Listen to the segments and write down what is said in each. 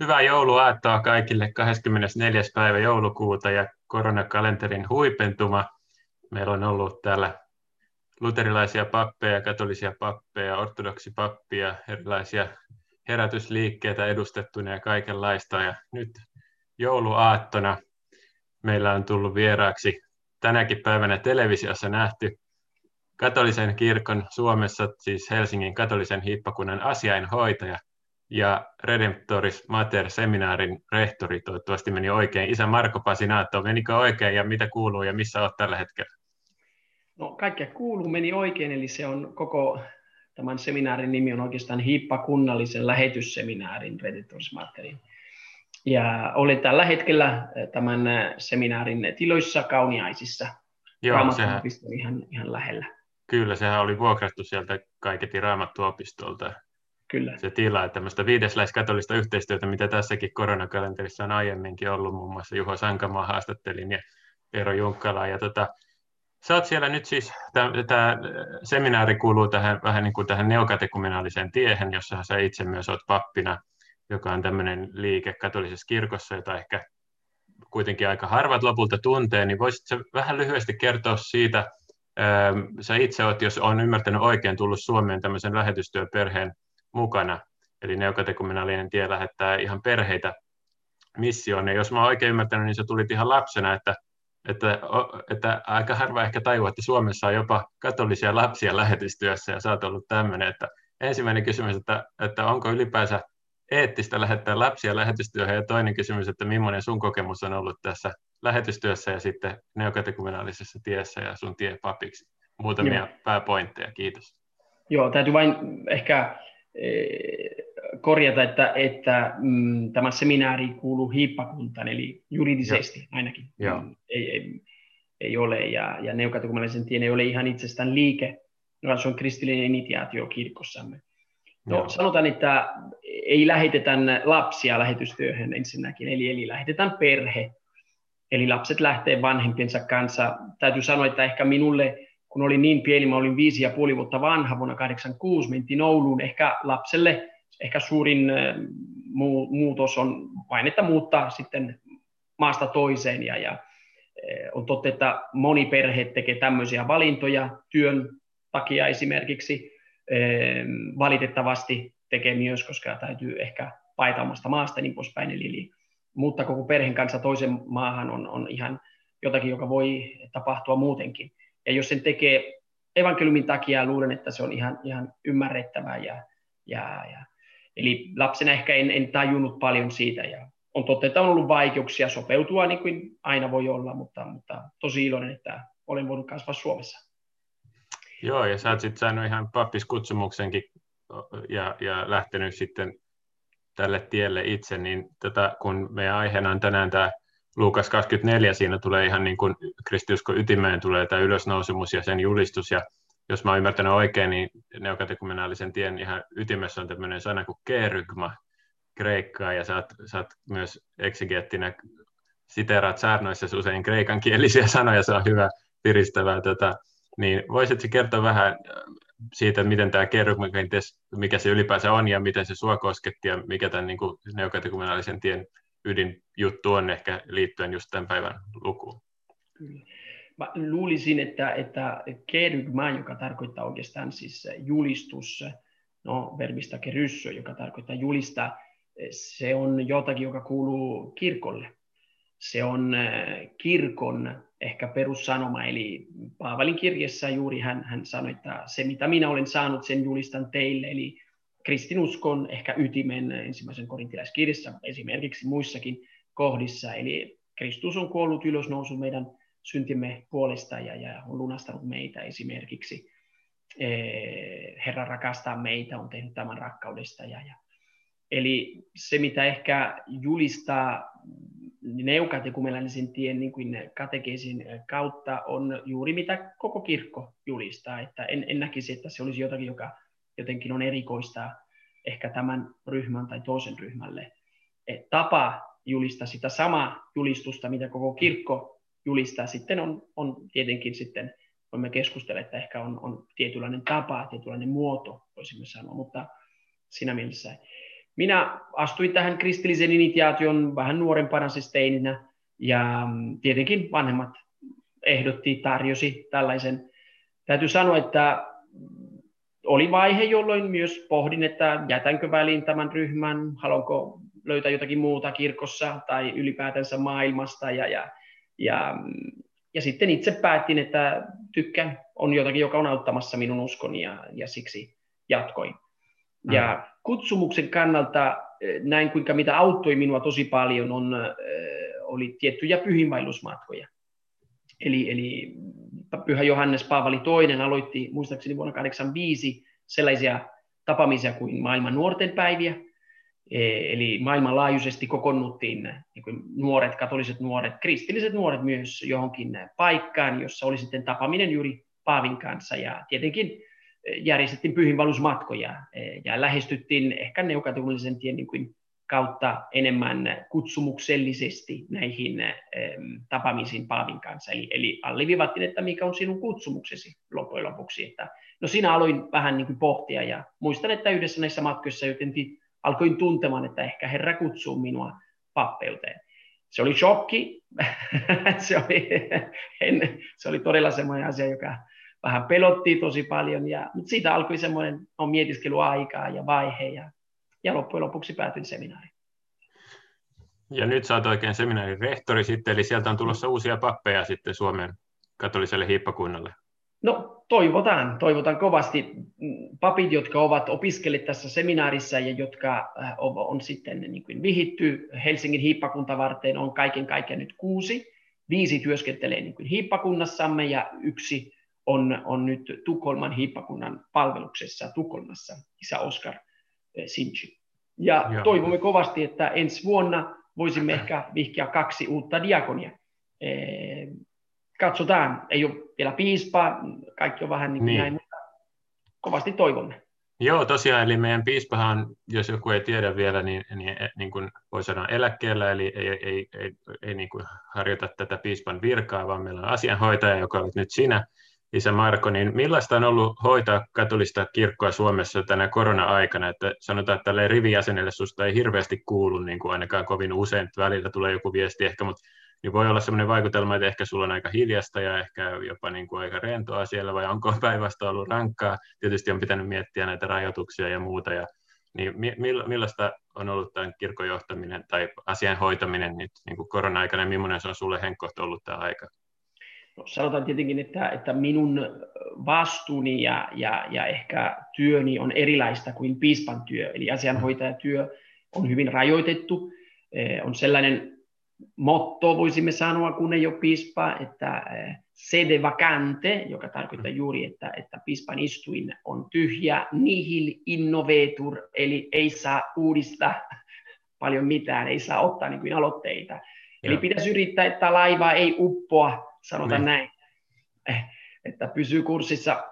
Hyvää jouluaattoa kaikille 24. päivä joulukuuta ja koronakalenterin huipentuma. Meillä on ollut täällä luterilaisia pappeja, katolisia pappeja, ortodoksipappia, erilaisia herätysliikkeitä edustettuna ja kaikenlaista. Ja nyt jouluaattona meillä on tullut vieraaksi tänäkin päivänä televisiossa nähty katolisen kirkon Suomessa, siis Helsingin katolisen hiippakunnan asiainhoitaja ja Redemptoris Mater seminaarin rehtori, toivottavasti meni oikein. Isä Marko Pasinaatto, menikö oikein ja mitä kuuluu ja missä olet tällä hetkellä? No kaikkea kuuluu, meni oikein, eli se on koko tämän seminaarin nimi on oikeastaan Hiippakunnallisen lähetysseminaarin Redemptoris Materin. Ja olen tällä hetkellä tämän seminaarin tiloissa Kauniaisissa. Joo, sehän... ihan, ihan lähellä. Kyllä, sehän oli vuokrattu sieltä kaiketi Raamattuopistolta Kyllä. se tila, että tämmöistä viidesläiskatolista yhteistyötä, mitä tässäkin koronakalenterissa on aiemminkin ollut, muun muassa Juho Sankamaa haastattelin ja Eero Junkkala. Ja tota, sä oot siellä nyt siis, tämä seminaari kuuluu tähän, vähän niin kuin tähän neokatekumenaaliseen tiehen, jossa sä itse myös oot pappina, joka on tämmöinen liike katolisessa kirkossa, jota ehkä kuitenkin aika harvat lopulta tuntee, niin voisitko vähän lyhyesti kertoa siitä, sä itse oot, jos on ymmärtänyt oikein, tullut Suomeen tämmöisen lähetystyöperheen mukana, eli neokatekumenaalinen tie lähettää ihan perheitä missioon, ja jos mä oon oikein ymmärtänyt, niin se tuli ihan lapsena, että, että, että aika harva ehkä tajua, että Suomessa on jopa katolisia lapsia lähetystyössä, ja sä oot ollut tämmöinen, että ensimmäinen kysymys, että, että onko ylipäänsä eettistä lähettää lapsia lähetystyöhön, ja toinen kysymys, että millainen sun kokemus on ollut tässä lähetystyössä ja sitten neokatekumenaalisessa tiessä ja sun tie papiksi. Muutamia Joo. pääpointteja, kiitos. Joo, täytyy vain ehkä Eh, korjata, että, että mm, tämä seminaari kuuluu hiippakuntaan, eli juridisesti ja. ainakin ja. Mm, ei, ei, ei ole, ja, ja neokatekumenallisen tien ei ole ihan itsestään liike, vaan se on kristillinen initiaatio kirkossamme. No, ja. sanotaan, että ei lähetetä lapsia lähetystyöhön ensinnäkin, eli, eli lähetetään perhe, eli lapset lähtee vanhempiensa kanssa. Täytyy sanoa, että ehkä minulle kun olin niin pieni, mä olin viisi ja puoli vuotta vanha, vuonna 86 mentiin Ouluun, ehkä lapselle ehkä suurin muutos on vain, että muuttaa sitten maasta toiseen ja, ja on totta, että moni perhe tekee tämmöisiä valintoja työn takia esimerkiksi, valitettavasti tekee myös, koska täytyy ehkä paeta omasta maasta niin poispäin, eli, eli mutta koko perheen kanssa toisen maahan on, on ihan jotakin, joka voi tapahtua muutenkin. Ja jos sen tekee evankeliumin takia, luulen, että se on ihan, ihan ymmärrettävää. Ja, ja, ja. Eli lapsena ehkä en, en tajunnut paljon siitä. Ja on totta, että on ollut vaikeuksia sopeutua, niin kuin aina voi olla, mutta, mutta tosi iloinen, että olen voinut kasvaa Suomessa. Joo, ja sä oot sitten saanut ihan pappiskutsumuksenkin ja, ja lähtenyt sitten tälle tielle itse, niin tätä, kun meidän aiheena on tänään tämä Luukas 24, siinä tulee ihan niin kuin kristiusko ytimeen tulee tämä ylösnousemus ja sen julistus, ja jos mä oon ymmärtänyt oikein, niin neokatekumenaalisen tien ihan ytimessä on tämmöinen sana kuin kerygma, kreikkaa, ja sä oot, sä oot myös eksegeettinä siteraat saarnoissa usein kreikan kielisiä sanoja, se on hyvä piristävää. Tota, niin voisitko kertoa vähän siitä, miten tämä kerrygma, mikä se ylipäänsä on ja miten se sua kosketti ja mikä tämän niin neokatekumenaalisen tien ydinjuttu on ehkä liittyen just tämän päivän lukuun. Kyllä. Mä luulisin, että, että kerygma, joka tarkoittaa oikeastaan siis julistus, no verbistä keryssö, joka tarkoittaa julistaa, se on jotakin, joka kuuluu kirkolle. Se on eh, kirkon ehkä perussanoma, eli Paavalin kirjassa juuri hän, hän sanoi, että se mitä minä olen saanut, sen julistan teille, eli kristinuskon ehkä ytimen ensimmäisen korintilaiskirjassa, esimerkiksi muissakin kohdissa. Eli Kristus on kuollut ylösnousu meidän syntimme puolesta ja, ja on lunastanut meitä esimerkiksi. Herra rakastaa meitä, on tehnyt tämän rakkaudesta. Ja, ja. Eli se, mitä ehkä julistaa neukatekumelaisen tien niin kuin katekeesin kautta, on juuri mitä koko kirkko julistaa. Että en, en näkisi, että se olisi jotakin, joka jotenkin on erikoista ehkä tämän ryhmän tai toisen ryhmälle. Et tapa julistaa sitä samaa julistusta, mitä koko kirkko julistaa, sitten on, on tietenkin sitten, voimme keskustella, että ehkä on, on tietynlainen tapa, tietynlainen muoto, voisimme sanoa, mutta siinä mielessä. minä astuin tähän kristillisen initiaation vähän nuorempana steininä ja mm, tietenkin vanhemmat ehdotti, tarjosi tällaisen. Täytyy sanoa, että oli vaihe, jolloin myös pohdin, että jätänkö väliin tämän ryhmän, haluanko löytää jotakin muuta kirkossa tai ylipäätänsä maailmasta. Ja, ja, ja, ja sitten itse päätin, että tykkään, on jotakin, joka on auttamassa minun uskoni ja, ja siksi jatkoin. Mm. Ja kutsumuksen kannalta eh, näin, kuinka mitä auttoi minua tosi paljon, on, äh, oli tiettyjä pyhinvaellusmatkoja. Eli, eli Pyhä Johannes Paavali II aloitti muistaakseni vuonna 1985 sellaisia tapaamisia kuin maailman nuorten päiviä, e, eli maailmanlaajuisesti kokonnuttiin niin kuin nuoret, katoliset nuoret, kristilliset nuoret myös johonkin paikkaan, jossa oli sitten tapaaminen juuri Paavin kanssa. Ja tietenkin järjestettiin pyhinvalusmatkoja e, ja lähestyttiin ehkä neukatolisen tien niin kuin kautta enemmän kutsumuksellisesti näihin tapaamisiin Paavin kanssa. Eli, eli alleviivattiin, että mikä on sinun kutsumuksesi loppujen lopuksi. Että, no siinä aloin vähän niin kuin pohtia ja muistan, että yhdessä näissä matkoissa jotenkin alkoin tuntemaan, että ehkä Herra kutsuu minua pappeuteen. Se oli shokki, se, oli, en, se oli todella semmoinen asia, joka vähän pelotti tosi paljon, ja, mutta siitä alkoi semmoinen on mietiskeluaikaa ja vaihe, ja ja loppujen lopuksi päätyin seminaariin. Ja nyt sä oot oikein seminaarin rehtori sitten, eli sieltä on tulossa uusia pappeja sitten Suomen katoliselle hiippakunnalle. No toivotaan, toivotaan kovasti. Papit, jotka ovat opiskelleet tässä seminaarissa ja jotka äh, on sitten niin kuin vihitty Helsingin hiippakunta varten, on kaiken kaikkiaan nyt kuusi. Viisi työskentelee niin kuin hiippakunnassamme ja yksi on, on nyt Tukholman hiippakunnan palveluksessa Tukholmassa, isä Oskar Sinchi. Ja Joo. toivomme kovasti, että ensi vuonna voisimme ehkä vihkiä kaksi uutta diakonia. Katsotaan, ei ole vielä piispaa, kaikki on vähän niin, niin. näin, mutta kovasti toivomme. Joo, tosiaan, eli meidän piispahan, jos joku ei tiedä vielä, niin, niin, niin kuin voi sanoa eläkkeellä, eli ei, ei, ei, ei, niin kuin harjoita tätä piispan virkaa, vaan meillä on asianhoitaja, joka on nyt sinä, isä Marko, niin millaista on ollut hoitaa katolista kirkkoa Suomessa tänä korona-aikana? Että sanotaan, että tälle rivijäsenelle susta ei hirveästi kuulu niin kuin ainakaan kovin usein, että välillä tulee joku viesti ehkä, mutta niin voi olla sellainen vaikutelma, että ehkä sulla on aika hiljasta ja ehkä jopa niin kuin aika rentoa siellä, vai onko päivästä ollut rankkaa? Tietysti on pitänyt miettiä näitä rajoituksia ja muuta, ja niin millaista on ollut tämän kirkon johtaminen tai asian hoitaminen nyt niin kuin korona-aikana, ja millainen se on sulle Henkko ollut tämä aika? No, sanotaan tietenkin, että, että minun vastuuni ja, ja, ja ehkä työni on erilaista kuin piispan työ, eli asianhoitajatyö on hyvin rajoitettu. Eh, on sellainen motto, voisimme sanoa, kun ei ole piispa, että eh, sede vacante, joka tarkoittaa juuri, että, että piispan istuin on tyhjä, nihil innovetur, eli ei saa uudistaa paljon mitään, ei saa ottaa niin kuin aloitteita. Eli pitäisi yrittää, että laiva ei uppoa sanotaan niin. näin, eh, että pysyy kurssissa.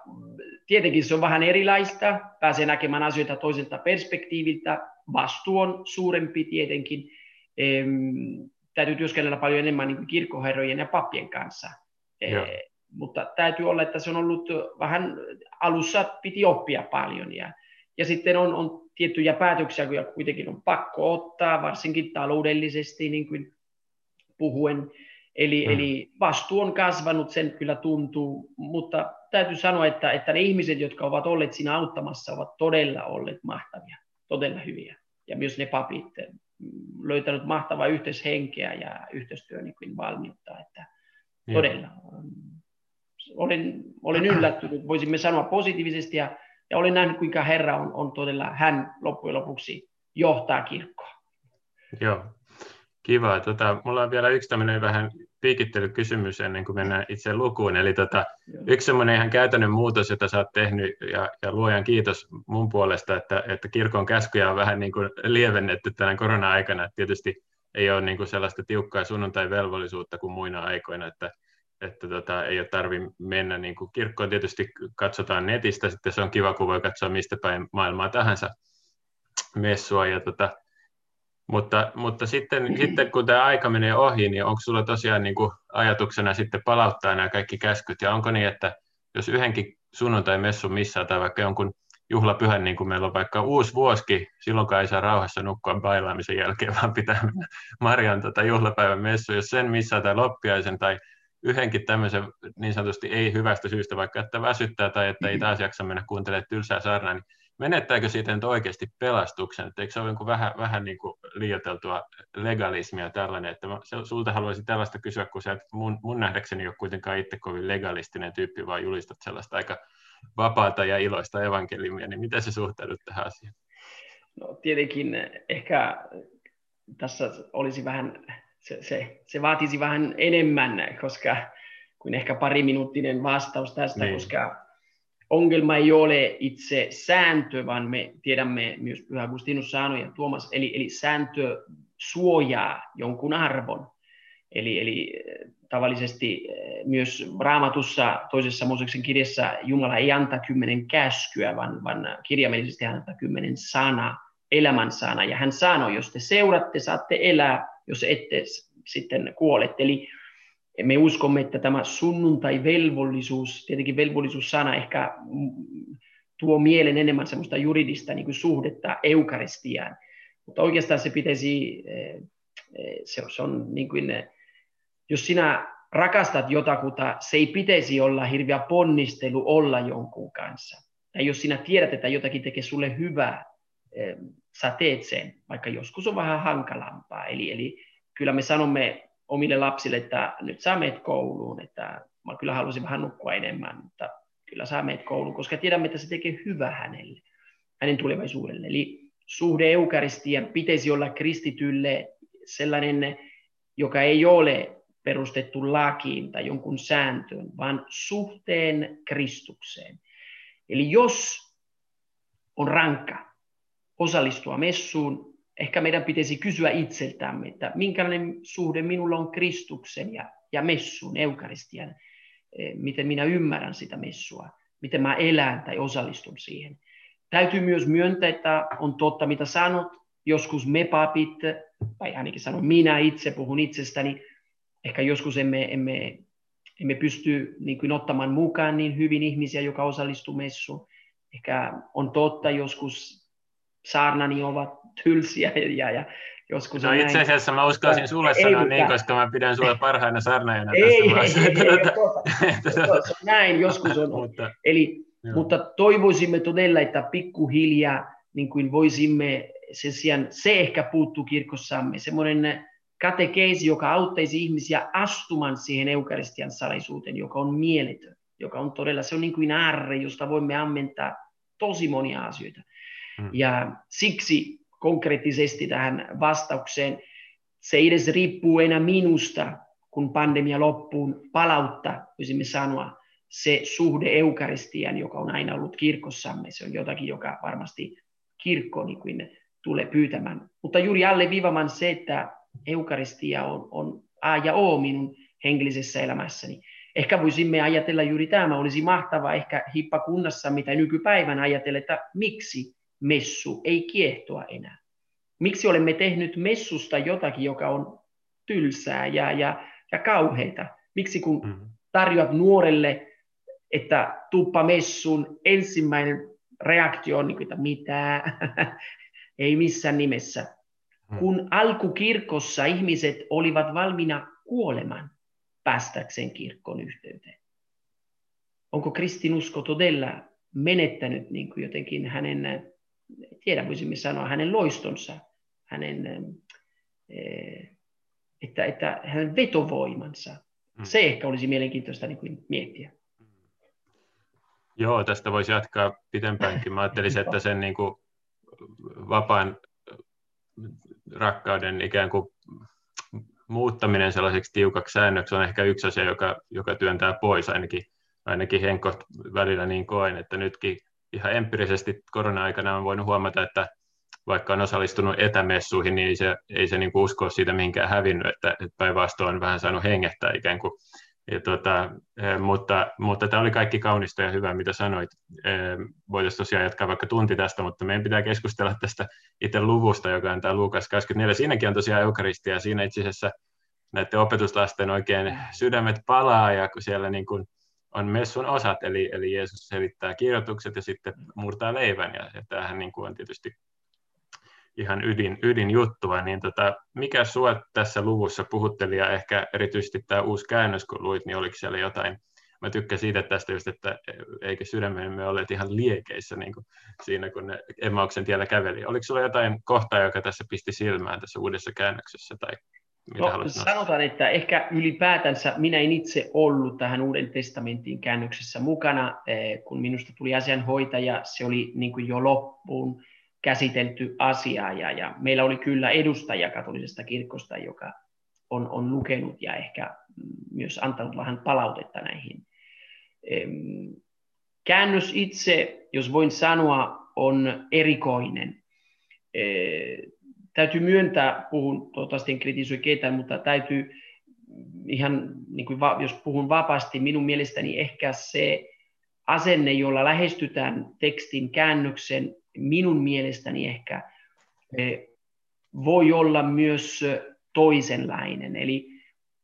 Tietenkin se on vähän erilaista, pääsee näkemään asioita toiselta perspektiiviltä, vastuu on suurempi tietenkin, täytyy työskennellä paljon enemmän niin kirkkoherrojen ja pappien kanssa. Eh, Joo. mutta täytyy olla, että se on ollut vähän alussa piti oppia paljon ja, ja sitten on, on tiettyjä päätöksiä, joita kuitenkin on pakko ottaa, varsinkin taloudellisesti niin kuin puhuen, Eli, mm. eli vastuu on kasvanut, sen kyllä tuntuu, mutta täytyy sanoa, että, että ne ihmiset, jotka ovat olleet siinä auttamassa, ovat todella olleet mahtavia, todella hyviä. Ja myös ne papit mm, löytänyt mahtavaa yhteishenkeä ja yhteistyön niin valmiutta, että todella mm, olen, olen yllättynyt, voisimme sanoa positiivisesti, ja, ja olen nähnyt, kuinka Herra on, on todella, hän loppujen lopuksi johtaa kirkkoa. Joo, Kiva. Tota, mulla on vielä yksi tämmöinen vähän piikittelykysymys ennen kuin mennään itse lukuun. Eli tota, yksi semmoinen ihan käytännön muutos, jota sä oot tehnyt, ja, ja luojan kiitos mun puolesta, että, että kirkon käskyjä on vähän niin kuin lievennetty tänä korona-aikana. Että tietysti ei ole niin kuin sellaista tiukkaa sunnuntai-velvollisuutta kuin muina aikoina, että, että tota, ei ole tarvi mennä niin kuin kirkkoon. Tietysti katsotaan netistä, sitten se on kiva, kun voi katsoa mistä päin maailmaa tahansa messua. Ja tota, mutta, mutta sitten, sitten kun tämä aika menee ohi, niin onko sulla tosiaan niin kuin ajatuksena sitten palauttaa nämä kaikki käskyt, ja onko niin, että jos yhdenkin sunnuntai-messun missaa tai vaikka jonkun juhlapyhän, niin kuin meillä on vaikka uusi vuoski, silloinkaan ei saa rauhassa nukkua bailaamisen jälkeen, vaan pitää mennä Marian tota juhlapäivän messu, jos sen missaa tai loppiaisen tai yhdenkin tämmöisen niin sanotusti ei hyvästä syystä, vaikka että väsyttää tai että ei mm-hmm. taas jaksa mennä kuuntelemaan tylsää saarnaa, niin menettääkö siitä nyt oikeasti pelastuksen? Että eikö se ole vähän, vähän niin kuin liioiteltua legalismia tällainen, että mä sulta haluaisin tällaista kysyä, kun sä mun, mun nähdäkseni ole kuitenkaan itse kovin legalistinen tyyppi, vaan julistat sellaista aika vapaata ja iloista evankeliumia, niin miten se suhtaudut tähän asiaan? No tietenkin ehkä tässä olisi vähän, se, se, se vaatisi vähän enemmän, koska kuin ehkä pari minuuttinen vastaus tästä, niin. koska ongelma ei ole itse sääntö, vaan me tiedämme myös Pyhä Agustinus sanoi ja Tuomas, eli, eli sääntö suojaa jonkun arvon. Eli, eli eh, tavallisesti eh, myös raamatussa toisessa Mooseksen kirjassa Jumala ei anta kymmenen käskyä, vaan, vaan kirjaimellisesti hän antaa kymmenen sana, elämän sana. Ja hän sanoi, jos te seuratte, saatte elää, jos ette sitten kuolette. Eli me uskomme, että tämä sunnuntai-velvollisuus, tietenkin velvollisuussana ehkä tuo mielen enemmän semmoista juridista niin kuin suhdetta eukaristiaan, mutta oikeastaan se pitäisi, eh, eh, se, on niin kuin, eh, jos sinä rakastat jotakuta, se ei pitäisi olla hirveä ponnistelu olla jonkun kanssa. Tai jos sinä tiedät, että jotakin tekee sulle hyvää, sä teet sen, vaikka joskus on vähän hankalampaa. Eli, eli kyllä me sanomme omille lapsille, että nyt sä meet kouluun, että mä kyllä haluaisin vähän nukkua enemmän, mutta kyllä sä meet kouluun, koska tiedämme, että se tekee hyvää hänelle, hänen tulevaisuudelle. Eli suhde eukaristian pitäisi olla kristitylle sellainen, joka ei ole perustettu lakiin tai jonkun sääntöön, vaan suhteen Kristukseen. Eli jos on rankka osallistua messuun, ehkä meidän pitäisi kysyä itseltämme, että minkälainen suhde minulla on Kristuksen ja, ja messun, eukaristian, eh, miten minä ymmärrän sitä messua, miten mä elän tai osallistun siihen. Täytyy myös myöntää, että on totta, mitä sanot. Joskus me papit, tai ainakin sanon minä itse, puhun itsestäni, ehkä joskus emme, emme, emme pysty niin kuin, ottamaan mukaan niin hyvin ihmisiä, joka osallistuu messuun. Ehkä on totta, joskus saarnani ovat tylsiä ja, ja joskus no itse asiassa mä uskoisin sulle ei, sanoa ei, niin, koska mä pidän sulle parhaina saarnaajana ei, tässä ei, maassa. Ei, ei, ei, tuota, näin joskus on. mutta, Eli, mutta toivoisimme todella, että pikkuhiljaa niin kuin voisimme sen sijaan, se ehkä puuttuu kirkossamme, semmoinen katekeisi, joka auttaisi ihmisiä astumaan siihen eukaristian salaisuuteen, joka on mieletön, joka on todella, se on niin kuin aarre, josta voimme ammentaa tosi monia asioita. Mm. Ja siksi konkreettisesti tähän vastaukseen, se ei edes riippuu enää minusta, kun pandemia loppuun palauttaa, voisimme sanoa, se suhde eukaristian, joka on aina ollut kirkossamme, se on jotakin, joka varmasti kirkko niin kuin tulee pyytämään. Mutta juuri alle viivaman se, että eukaristia on, on A ja O minun hengellisessä elämässäni. Ehkä voisimme ajatella juuri tämä, olisi mahtavaa ehkä hippakunnassa, mitä nykypäivän ajatella, että miksi messu ei kiehtoa enää? Miksi olemme tehnyt messusta jotakin, joka on tylsää ja, ja, ja kauheita? Miksi kun mm-hmm. tarjoat nuorelle, että tuppa messun, ensimmäinen reaktio on, niin että mitä? ei missään nimessä. Mm. Kun alkukirkossa ihmiset olivat valmiina kuolemaan päästäkseen kirkon yhteyteen. Onko kristinusko todella menettänyt niin kuin jotenkin hänen tiedä voisimme sanoa, hänen loistonsa, hänen, eh, että, että hänen vetovoimansa. Mm. Se ehkä olisi mielenkiintoista niin kuin miettiä. Joo, tästä voisi jatkaa pitempäänkin. Mä ajattelisin, että sen niin kuin vapaan rakkauden ikään kuin muuttaminen sellaiseksi tiukaksi säännöksi on ehkä yksi asia, joka, joka työntää pois, ainakin, ainakin henkot välillä niin koen, että nytkin ihan empiirisesti korona-aikana on voinut huomata, että vaikka on osallistunut etämessuihin, niin ei se, ei se niin kuin usko siitä minkään hävinnyt, että, että päinvastoin on vähän saanut hengettää ikään kuin. Ja tuota, eh, mutta, mutta tämä oli kaikki kaunista ja hyvää, mitä sanoit. Eh, voitaisiin tosiaan jatkaa vaikka tunti tästä, mutta meidän pitää keskustella tästä itse luvusta, joka on tämä Luukas 24. Siinäkin on tosiaan eukaristia. Siinä itse asiassa näiden opetuslasten oikein sydämet palaa ja kun siellä niin kuin on messun osat, eli, eli Jeesus selittää kirjoitukset ja sitten murtaa leivän, ja, ja tämähän niin kuin on tietysti ihan ydin, ydinjuttua, niin tota, mikä sinua tässä luvussa puhutteli, ja ehkä erityisesti tämä uusi käännös, kun luit, niin oliko siellä jotain, mä tykkään siitä tästä just, että eikö sydämemme ole ihan liekeissä niin kuin siinä, kun ne Emmauksen tiellä käveli. Oliko sulla jotain kohtaa, joka tässä pisti silmään tässä uudessa käännöksessä, tai no, sanotaan, että ehkä ylipäätänsä minä en itse ollut tähän Uuden testamentin käännöksessä mukana, eh, kun minusta tuli asianhoitaja, se oli niin kuin jo loppuun käsitelty asia, ja, ja meillä oli kyllä edustaja katolisesta kirkosta, joka on, on lukenut ja ehkä myös antanut vähän palautetta näihin. Käännös itse, jos voin sanoa, on erikoinen. Täytyy myöntää, puhun, toivottavasti en kritisoi ketään, mutta täytyy ihan, niin kuin jos puhun vapaasti, minun mielestäni ehkä se asenne, jolla lähestytään tekstin käännöksen, minun mielestäni ehkä eh, voi olla myös toisenlainen. Eli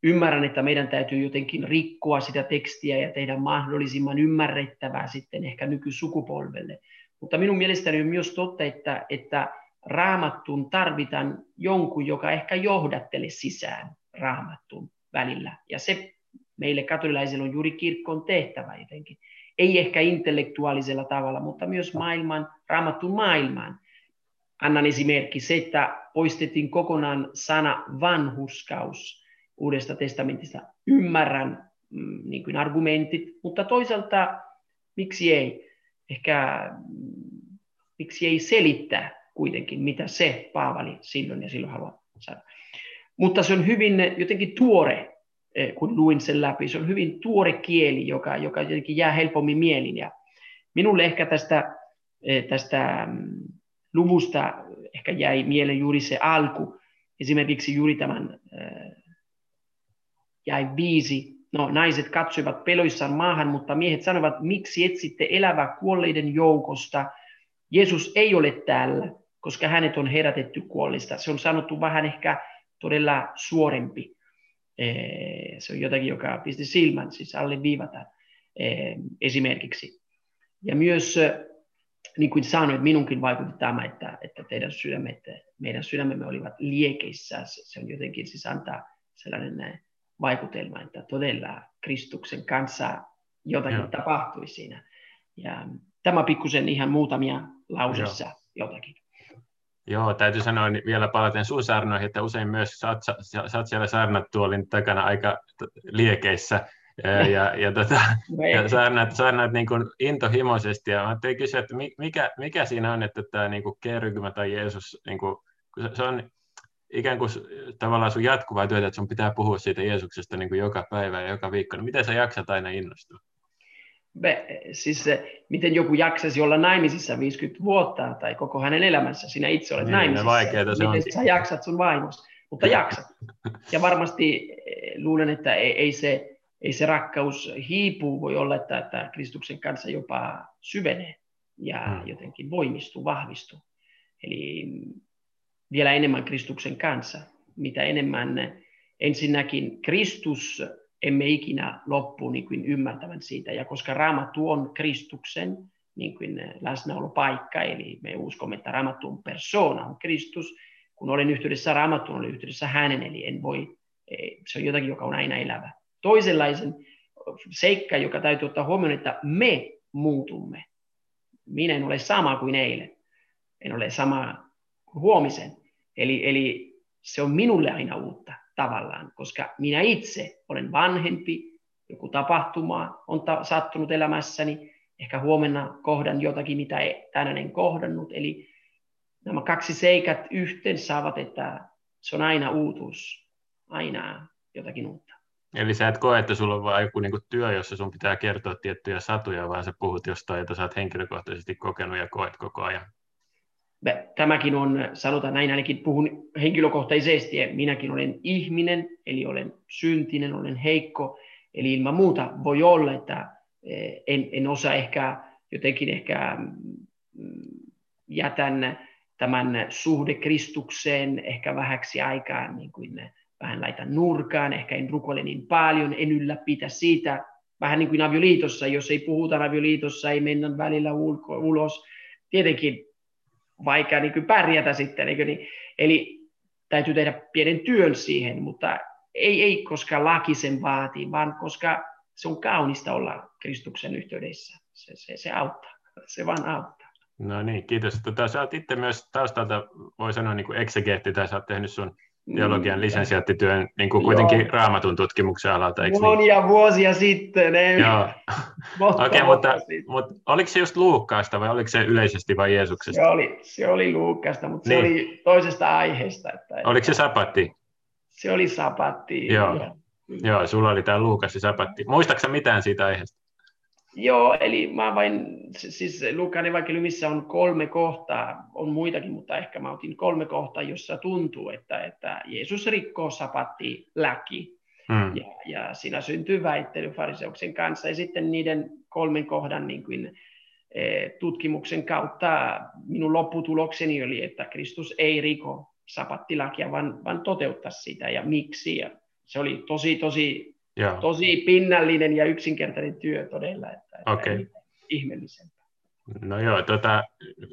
ymmärrän, että meidän täytyy jotenkin rikkoa sitä tekstiä ja tehdä mahdollisimman ymmärrettävää sitten ehkä nykysukupolvelle. Mutta minun mielestäni on myös totta, että, että raamattuun tarvitaan jonkun, joka ehkä johdattele sisään raamattun välillä. Ja se meille katolilaisilla on juuri kirkon tehtävä jotenkin. Ei ehkä intellektuaalisella tavalla, mutta myös maailman, raamattun maailmaan. Annan esimerkki se, että poistettiin kokonaan sana vanhuskaus Uudesta testamentista. Ymmärrän mm, niin kuin argumentit, mutta toisaalta miksi ei? Ehkä mm, miksi ei selittää kuitenkin, mitä se Paavali silloin ja silloin haluaa sanoa. Mutta se on hyvin jotenkin tuore, eh, kun luin sen läpi. Se on hyvin tuore kieli, joka, joka jotenkin jää helpommin mieliin. Ja minulle ehkä tästä, eh, tästä mm, luvusta ehkä jäi mieleen juuri se alku. Esimerkiksi juuri tämän eh, jäi viisi. No, naiset katsoivat peloissaan maahan, mutta miehet sanoivat, miksi etsitte elävää kuolleiden joukosta? Jeesus ei ole täällä, koska hänet on herätetty kuollista. Se on sanottu vähän ehkä todella suorempi. Se on jotakin, joka pisti silmän, siis alle viivata esimerkiksi. Ja myös, niin kuin sanoin, minunkin vaikutti tämä, että, että teidän sydämet, meidän sydämemme olivat liekeissä. Se on jotenkin siis antaa sellainen vaikutelma, että todella Kristuksen kanssa jotakin Joo. tapahtui siinä. Ja tämä pikkusen ihan muutamia lausessa jotakin. Joo, täytyy sanoa niin vielä palaten sun saarnoihin, että usein myös saat, saat siellä saarnatuolin takana aika liekeissä ja, ja, tota, ja saarnaat, saarnaat niin kuin intohimoisesti. Ja mä ajattelin kysyä, että mikä, mikä siinä on, että tämä niin kuin kerrykymä tai Jeesus, niin kuin, se on ikään kuin tavallaan sun jatkuvaa työtä, että sun pitää puhua siitä Jeesuksesta niin kuin joka päivä ja joka viikko. Niin miten sä jaksat aina innostua? Me, siis miten joku jaksaisi olla naimisissa 50 vuotta tai koko hänen elämänsä, sinä itse olet niin, naimisissa. Se miten onkin. sä jaksat sun vaimos, mutta jaksat. Ja varmasti eh, luulen, että ei, ei, se, ei se rakkaus hiipu, voi olla, että, että Kristuksen kanssa jopa syvenee ja hmm. jotenkin voimistuu, vahvistuu. Eli vielä enemmän Kristuksen kanssa, mitä enemmän ensinnäkin Kristus emme ikinä loppu niin kuin ymmärtävän siitä. Ja koska Raamattu on Kristuksen niin kuin läsnäolopaikka, eli me uskomme, että Raamattu on persona, on Kristus. Kun olen yhteydessä Raamattuun, olen yhteydessä hänen, eli en voi, e, se on jotakin, joka on aina elävä. Toisenlaisen seikka, joka täytyy ottaa huomioon, että me muutumme. Minä en ole sama kuin eilen. En ole sama kuin huomisen. Eli, eli se on minulle aina uutta tavallaan, koska minä itse olen vanhempi, joku tapahtuma on ta- sattunut elämässäni, ehkä huomenna kohdan jotakin, mitä tänään en kohdannut. Eli nämä kaksi seikat yhteen saavat, että se on aina uutuus, aina jotakin uutta. Eli sä et koe, että sulla on vain joku niinku työ, jossa sun pitää kertoa tiettyjä satuja, vaan sä puhut jostain, jota sä oot henkilökohtaisesti kokenut ja koet koko ajan tämäkin on, sanotaan näin ainakin puhun henkilökohtaisesti, minäkin olen ihminen, eli olen syntinen, olen heikko, eli ilman muuta voi olla, että eh, en, en osaa ehkä jotenkin ehkä mm, jätän tämän suhde Kristukseen ehkä vähäksi aikaa, niin kuin vähän laitan nurkaan, ehkä en rukoile niin paljon, en ylläpitä siitä vähän niin kuin avioliitossa, jos ei puhuta avioliitossa, ei mennä välillä ulko, ulos. Tietenkin vaikea niin kuin pärjätä sitten. Eikö niin? Eli täytyy tehdä pienen työn siihen, mutta ei, ei koska laki sen vaatii, vaan koska se on kaunista olla Kristuksen yhteydessä. Se, se, se auttaa, se vaan auttaa. No niin, kiitos. Tota, sä olet itse myös taustalta, voi sanoa niin kuin exegeetti, tai sä olet tehnyt sun teologian mm. lisensiaattityön niin kuin kuitenkin Joo. raamatun tutkimuksen alalta, eikö Monia niin? vuosia sitten. Ei. Joo. Okei, okay, mutta, mutta oliko se just Luukkaasta vai oliko se yleisesti vai Jeesuksesta? Se oli, se oli Luukkaasta, mutta niin. se oli toisesta aiheesta. Että, oliko se sapatti? Se oli sapatti. Joo, Joo. Joo sulla oli tämä Luukas ja sapatti. Muistaaksä mitään siitä aiheesta? Joo, eli mä vain, siis Lukan evankeliumissa on kolme kohtaa, on muitakin, mutta ehkä mä otin kolme kohtaa, jossa tuntuu, että, että Jeesus rikkoo sapatti läki. Hmm. Ja, ja siinä syntyy väittely fariseuksen kanssa. Ja sitten niiden kolmen kohdan niin kuin, e, tutkimuksen kautta minun lopputulokseni oli, että Kristus ei riko sapattilakia, vaan, vaan toteuttaa sitä ja miksi. Ja se oli tosi, tosi Joo. Tosi pinnallinen ja yksinkertainen työ todella, että, että okay. ihmeellisempää. No joo, tota,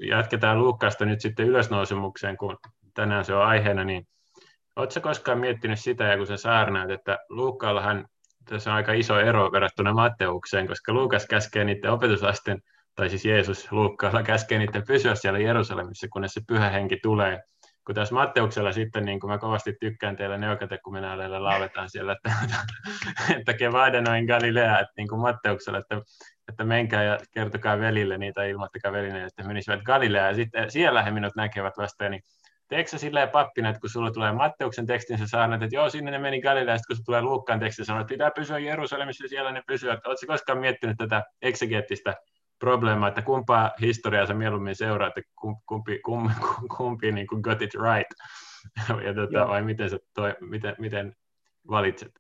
jatketaan Luukkaasta nyt sitten ylösnousemukseen, kun tänään se on aiheena, niin oletko koskaan miettinyt sitä, ja kun sä saarnaat, että Luukkaallahan tässä on aika iso ero verrattuna Matteukseen, koska Luukas käskee niiden opetuslasten, tai siis Jeesus Luukkaalla käskee niiden pysyä siellä Jerusalemissa, kunnes se pyhä henki tulee kun tässä Matteuksella sitten, niin kuin mä kovasti tykkään teille neokatekumeenaaleilla lauletaan siellä, että, että kevada noin Galilea, että niin kuin Matteuksella, että, että menkää ja kertokaa velille niitä, ilmoittakaa velille, että menisivät Galileaan, ja sitten siellä he minut näkevät vasta, niin teekö sä silleen pappina, että kun sulla tulee Matteuksen tekstin, sä saanut, että joo, sinne ne meni Galileaan, kun se tulee Luukkaan tekstin, sanoo, että pitää pysyä Jerusalemissa, siellä ne pysyvät. Oletko koskaan miettinyt tätä eksegeettistä probleema, että kumpaa historiaa sä mieluummin seuraat, että kumpi, kumpi, kumpi niin kuin got it right, ja tuota, vai miten, sä toi, miten, miten valitset?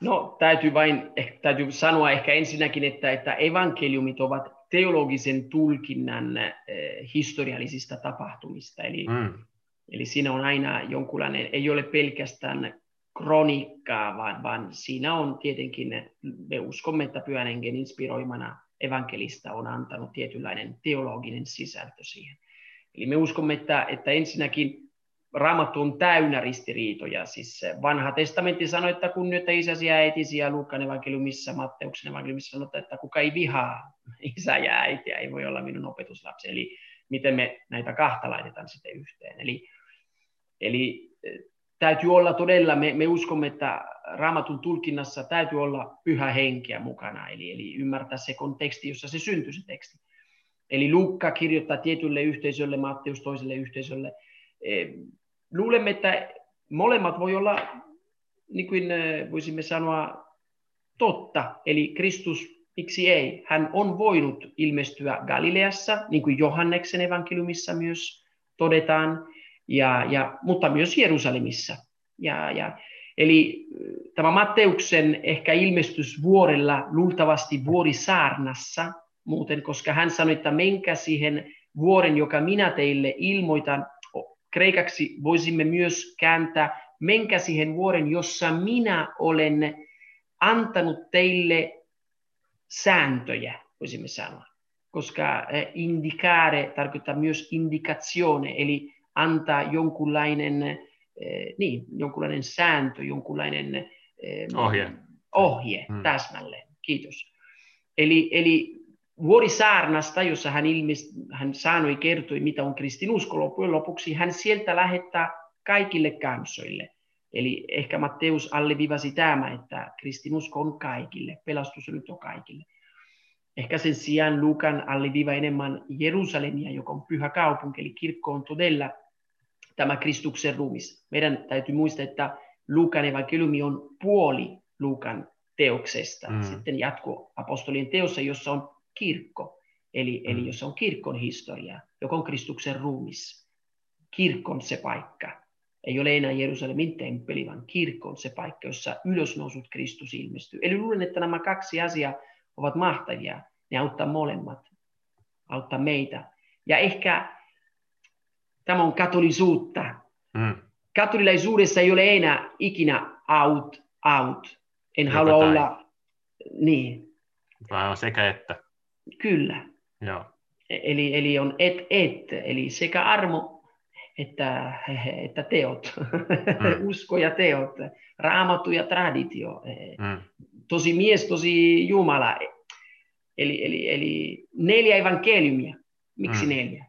No täytyy vain täytyy sanoa ehkä ensinnäkin, että, että evankeliumit ovat teologisen tulkinnan eh, historiallisista tapahtumista, eli, mm. eli siinä on aina jonkunlainen, ei ole pelkästään kronikkaa, vaan, vaan siinä on tietenkin, me uskomme, että pyhän inspiroimana evankelista on antanut tietynlainen teologinen sisältö siihen. Eli me uskomme, että, että ensinnäkin Raamattu on täynnä ristiriitoja. Siis vanha testamentti sanoi, että kunnioita isäsi ja äitisi, ja Luukkaan evankeliumissa, Matteuksen evankeliumissa sanotaan, että kuka ei vihaa isä ja äitiä, ei voi olla minun opetuslapsi. Eli miten me näitä kahta laitetaan sitten yhteen. Eli, eli täytyy olla todella, me, me uskomme, että raamatun tulkinnassa täytyy olla pyhä henkeä mukana, eli, eli ymmärtää se konteksti, jossa se syntyy se teksti. Eli Luukka kirjoittaa tietylle yhteisölle, Matteus toiselle yhteisölle. E, luulemme, että molemmat voi olla, niin kuin e, voisimme sanoa, totta. Eli Kristus, miksi ei? Hän on voinut ilmestyä Galileassa, niin kuin Johanneksen evankeliumissa myös todetaan ja, ja, mutta myös Jerusalemissa. Ja, ja, eli tämä Matteuksen ehkä ilmestys vuorella, luultavasti vuorisaarnassa, muuten, koska hän sanoi, että menkää siihen vuoren, joka minä teille ilmoitan. Kreikaksi voisimme myös kääntää, menkää siihen vuoren, jossa minä olen antanut teille sääntöjä, voisimme sanoa. Koska eh, indicare tarkoittaa myös indikazione, eli antaa jonkunlainen, eh, niin, jonkunlainen sääntö, jonkunlainen eh, ohje, ohje hmm. täsmälleen. Kiitos. Eli, eli Vuorisaarnasta, jossa hän, ilmest, hän sanoi, kertoi, mitä on kristinusko loppujen lopuksi, hän sieltä lähettää kaikille kansoille. Eli ehkä Matteus alleviivasi tämä, että kristinusko on kaikille, pelastus on nyt on kaikille. Ehkä sen sijaan Lukan alleviiva enemmän Jerusalemia, joka on pyhä kaupunki, eli kirkko on todella tämä Kristuksen ruumis. Meidän täytyy muistaa, että Luukan evankeliumi on puoli Luukan teoksesta. Mm. Sitten jatko apostolien teossa, jossa on kirkko, eli, mm. eli jossa on kirkon historia, joka on Kristuksen ruumis. Kirkon se paikka. Ei ole enää Jerusalemin temppeli, vaan kirkon se paikka, jossa ylösnousut Kristus ilmestyy. Eli luulen, että nämä kaksi asiaa ovat mahtavia. Ne auttaa molemmat, auttaa meitä. Ja ehkä Tämä on katolisuutta. Mm. Katolilaisuudessa ei ole enää ikinä out, out. En Joka halua tai. olla, niin, Vai on sekä että? Kyllä. Joo. Eli, eli on et, et, eli sekä armo että, että teot, mm. usko ja teot, raamattu ja traditio, mm. tosi mies, tosi Jumala. Eli, eli, eli neljä evankeliumia. Miksi mm. neljä?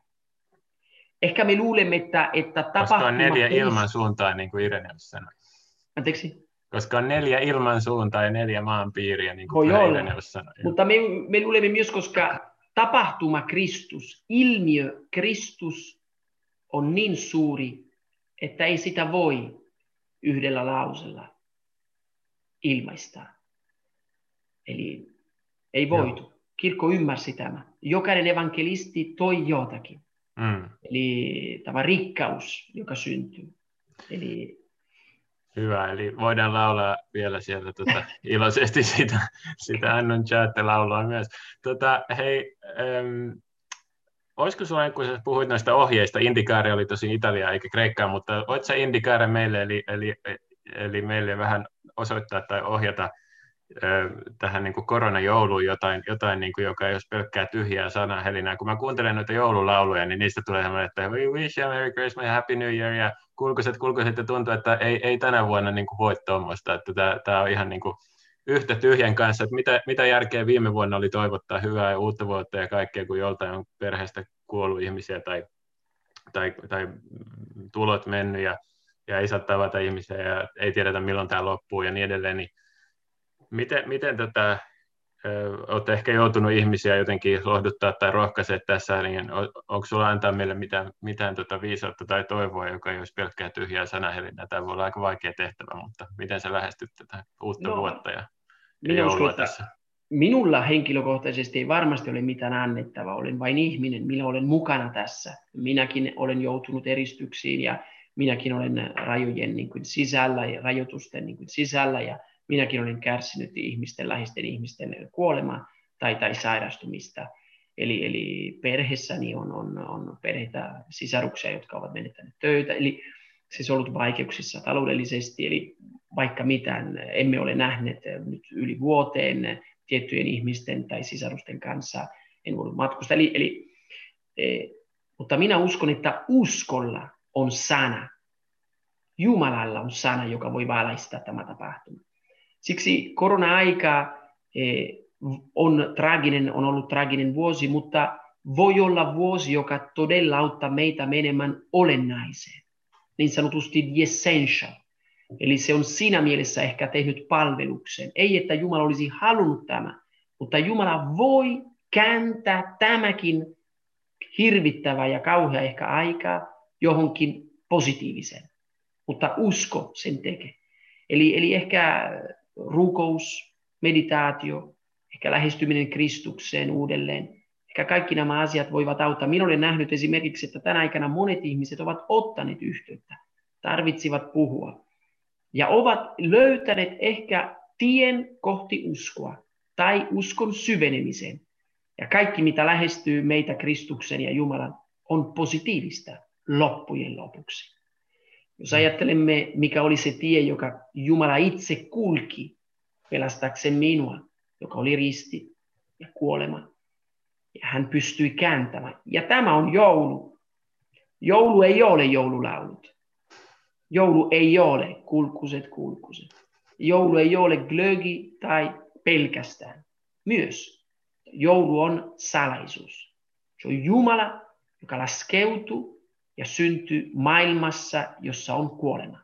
Ehkä me luulemme, että, että tapahtumat... Koska on neljä ilman suuntaa, niin kuin Ireneus sanoi. Anteeksi? Koska on neljä ilman suuntaa ja neljä maanpiiriä, niin kuin Ireneus sanoi. Mutta me, me luulemme myös, koska tapahtuma Kristus, ilmiö Kristus on niin suuri, että ei sitä voi yhdellä lausella ilmaista. Eli ei voitu. Joo. Kirkko ymmärsi tämä. Jokainen evankelisti toi jotakin. Mm. Eli tämä rikkaus, joka syntyy. Eli Hyvä, eli voidaan laulaa vielä sieltä tuota, iloisesti sitä, sitä Annon laulua myös. Tota, hei, äm, olisiko sinulla, kun sä puhuit noista ohjeista, Indikaari oli tosi Italia eikä Kreikkaa, mutta voit sä Indikaare meille, eli, eli, eli meille vähän osoittaa tai ohjata tähän niin koronajouluun jotain, jotain niin kuin, joka ei ole pelkkää tyhjää sanahelinää. Kun mä kuuntelen noita joululauluja, niin niistä tulee sellainen, että we wish you a Merry Christmas ja Happy New Year ja kulkuset, kulkuset ja tuntuu, että ei, ei tänä vuonna niin kuin voi tuommoista, että tämä, tämä on ihan niin kuin yhtä tyhjän kanssa, että mitä, mitä järkeä viime vuonna oli toivottaa hyvää ja uutta vuotta ja kaikkea, kun joltain on perheestä kuollut ihmisiä tai, tai, tai tulot mennyt ja, ja ei saa tavata ihmisiä ja ei tiedetä milloin tämä loppuu ja niin edelleen, niin Miten, miten tätä, olette ehkä joutunut ihmisiä jotenkin lohduttaa tai rohkaisee tässä, niin on, onko sinulla antaa meille mitään, mitään tota viisautta tai toivoa, joka ei olisi pelkkää tyhjää sanahelinää? Tämä voi olla aika vaikea tehtävä, mutta miten sä lähestyt tätä uutta no, vuotta ja, ja joulua tässä? Minulla henkilökohtaisesti ei varmasti ole mitään annettavaa, olen vain ihminen, minä olen mukana tässä. Minäkin olen joutunut eristyksiin ja minäkin olen rajojen niin kuin sisällä ja rajoitusten niin kuin sisällä ja minäkin olen kärsinyt ihmisten, läheisten ihmisten kuolemaa tai, tai sairastumista. Eli, eli perheessäni on, on, on perheitä, sisaruksia, jotka ovat menettäneet töitä. Eli siis ollut vaikeuksissa taloudellisesti, eli vaikka mitään emme ole nähneet nyt yli vuoteen tiettyjen ihmisten tai sisarusten kanssa, en voinut matkustaa. Eli, eli, e, mutta minä uskon, että uskolla on sana. Jumalalla on sana, joka voi valaistaa tämä tapahtuma. Siksi korona-aika eh, on traginen, on ollut traginen vuosi, mutta voi olla vuosi, joka todella auttaa meitä menemään olennaiseen, niin sanotusti the essential. Eli se on siinä mielessä ehkä tehnyt palveluksen. Ei, että Jumala olisi halunnut tämä, mutta Jumala voi kääntää tämäkin hirvittävä ja kauhea ehkä aikaa johonkin positiiviseen. Mutta usko sen tekee. Eli, eli ehkä rukous, meditaatio, ehkä lähestyminen Kristukseen uudelleen. Ehkä kaikki nämä asiat voivat auttaa. Minä olen nähnyt esimerkiksi, että tänä aikana monet ihmiset ovat ottaneet yhteyttä, tarvitsivat puhua. Ja ovat löytäneet ehkä tien kohti uskoa tai uskon syvenemiseen. Ja kaikki, mitä lähestyy meitä Kristuksen ja Jumalan, on positiivista loppujen lopuksi. Jos ajattelemme, mikä oli se tie, joka Jumala itse kulki pelastakseen minua, joka oli risti ja kuolema, ja hän pystyi kääntämään. Ja tämä on joulu. Joulu ei ole joululaulut. Joulu ei ole kulkuset kulkuset. Joulu ei ole glögi tai pelkästään. Myös joulu on salaisuus. Se on Jumala, joka laskeutuu ja syntyy maailmassa, jossa on kuolema.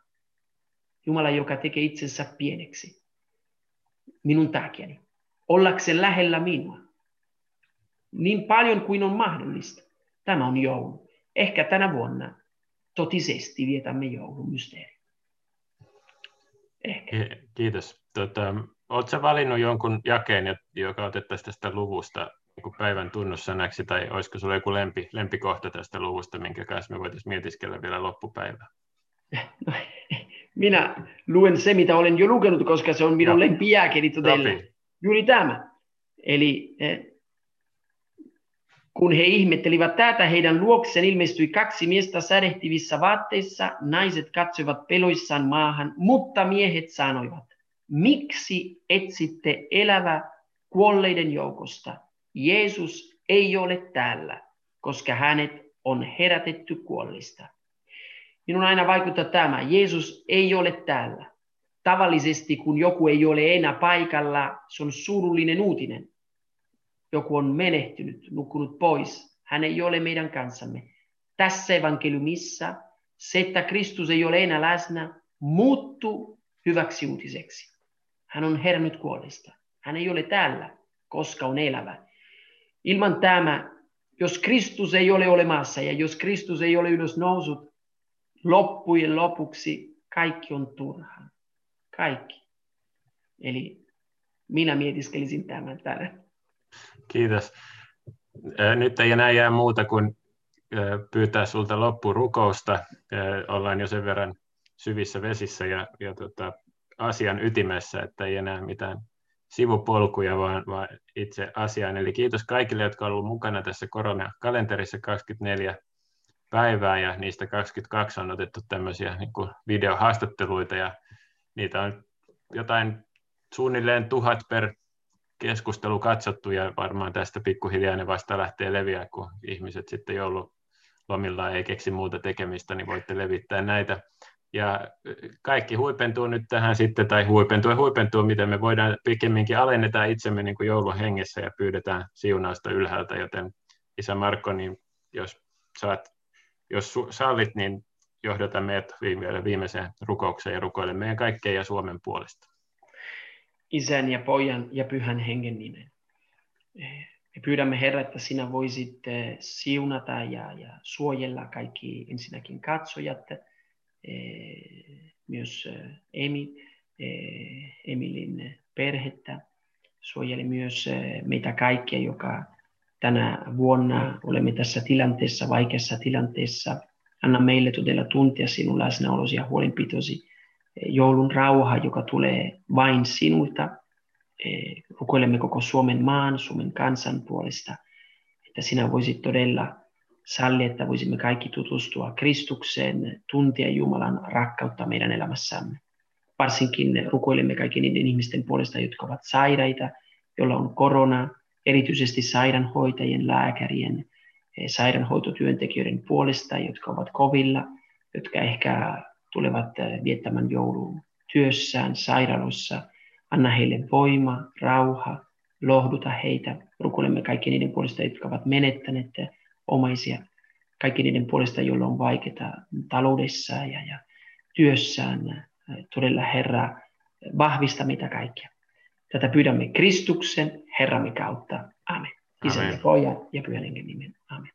Jumala, joka tekee itsensä pieneksi minun takiani, ollakseen lähellä minua. Niin paljon kuin on mahdollista. Tämä on joulu. Ehkä tänä vuonna totisesti vietämme joulun mysteeri. Ehkä. Kiitos. Tota, Oletko valinnut jonkun jakeen, joka otettaisiin tästä luvusta niin päivän tunnussanaksi, tai olisiko sinulla joku lempi, lempikohta tästä luvusta, minkä kanssa me voitaisiin mietiskellä vielä loppupäivää? No, minä luen se, mitä olen jo lukenut, koska se on minun lempijääkeni todella. Juuri tämä. Eli eh, kun he ihmettelivät tätä, heidän luokseen ilmestyi kaksi miestä sädehtivissä vaatteissa. Naiset katsoivat peloissaan maahan, mutta miehet sanoivat, miksi etsitte elävää kuolleiden joukosta. Jeesus ei ole täällä, koska hänet on herätetty kuollista. Minun aina vaikuttaa tämä. Jeesus ei ole täällä. Tavallisesti, kun joku ei ole enää paikalla, se on surullinen uutinen. Joku on menehtynyt, nukkunut pois. Hän ei ole meidän kanssamme. Tässä evankeliumissa se, että Kristus ei ole enää läsnä, muuttuu hyväksi uutiseksi. Hän on herännyt kuolista. Hän ei ole täällä, koska on elävä. Ilman tämä, jos Kristus ei ole olemassa ja jos Kristus ei ole ylös nousut, loppujen lopuksi kaikki on turhaa. Kaikki. Eli minä mietiskelisin tämän tänään. Kiitos. Nyt ei enää jää muuta kuin pyytää sulta loppurukousta. Ollaan jo sen verran syvissä vesissä ja, ja tota, asian ytimessä, että ei enää mitään sivupolkuja, vaan, vaan itse asiaan. Eli kiitos kaikille, jotka ovat olleet mukana tässä koronakalenterissa 24 päivää, ja niistä 22 on otettu tämmöisiä niin kuin videohaastatteluita, ja niitä on jotain suunnilleen tuhat per keskustelu katsottu, ja varmaan tästä pikkuhiljaa ne vasta lähtee leviää, kun ihmiset sitten joululomilla ei keksi muuta tekemistä, niin voitte levittää näitä ja kaikki huipentuu nyt tähän sitten, tai huipentuu ja huipentuu, miten me voidaan pikemminkin alennetaan itsemme niin kuin joulun hengessä ja pyydetään siunausta ylhäältä, joten Isä Marko, niin jos saat, jos sallit, niin johdata meidät viime, viimeiseen rukoukseen ja rukoile meidän kaikkeen ja Suomen puolesta. Isän ja pojan ja pyhän hengen nimen. Me pyydämme Herra, että sinä voisit eh, siunata ja, ja suojella kaikki ensinnäkin katsojat, myös Emi, Emilin perhettä, suojeli myös meitä kaikkia, joka tänä vuonna olemme tässä tilanteessa, vaikeassa tilanteessa. Anna meille todella tuntia sinun läsnäolosi ja huolenpitosi. Joulun rauha, joka tulee vain sinulta. Rukoilemme koko Suomen maan, Suomen kansan puolesta, että sinä voisit todella salli, että voisimme kaikki tutustua Kristukseen, tuntea Jumalan rakkautta meidän elämässämme. Varsinkin rukoilemme kaikki niiden ihmisten puolesta, jotka ovat sairaita, joilla on korona, erityisesti sairaanhoitajien, lääkärien, eh, sairaanhoitotyöntekijöiden puolesta, jotka ovat kovilla, jotka ehkä tulevat eh, viettämään joulun työssään, sairaalossa. Anna heille voima, rauha, lohduta heitä. Rukoilemme kaikki niiden puolesta, jotka ovat menettäneet omaisia, kaikki niiden puolesta, joilla on vaikeaa taloudessa ja, ja työssään. Todella Herra, vahvista mitä kaikkea. Tätä pyydämme Kristuksen Herramme kautta. Amen. Isän ja pojan ja pyhän nimen. Amen.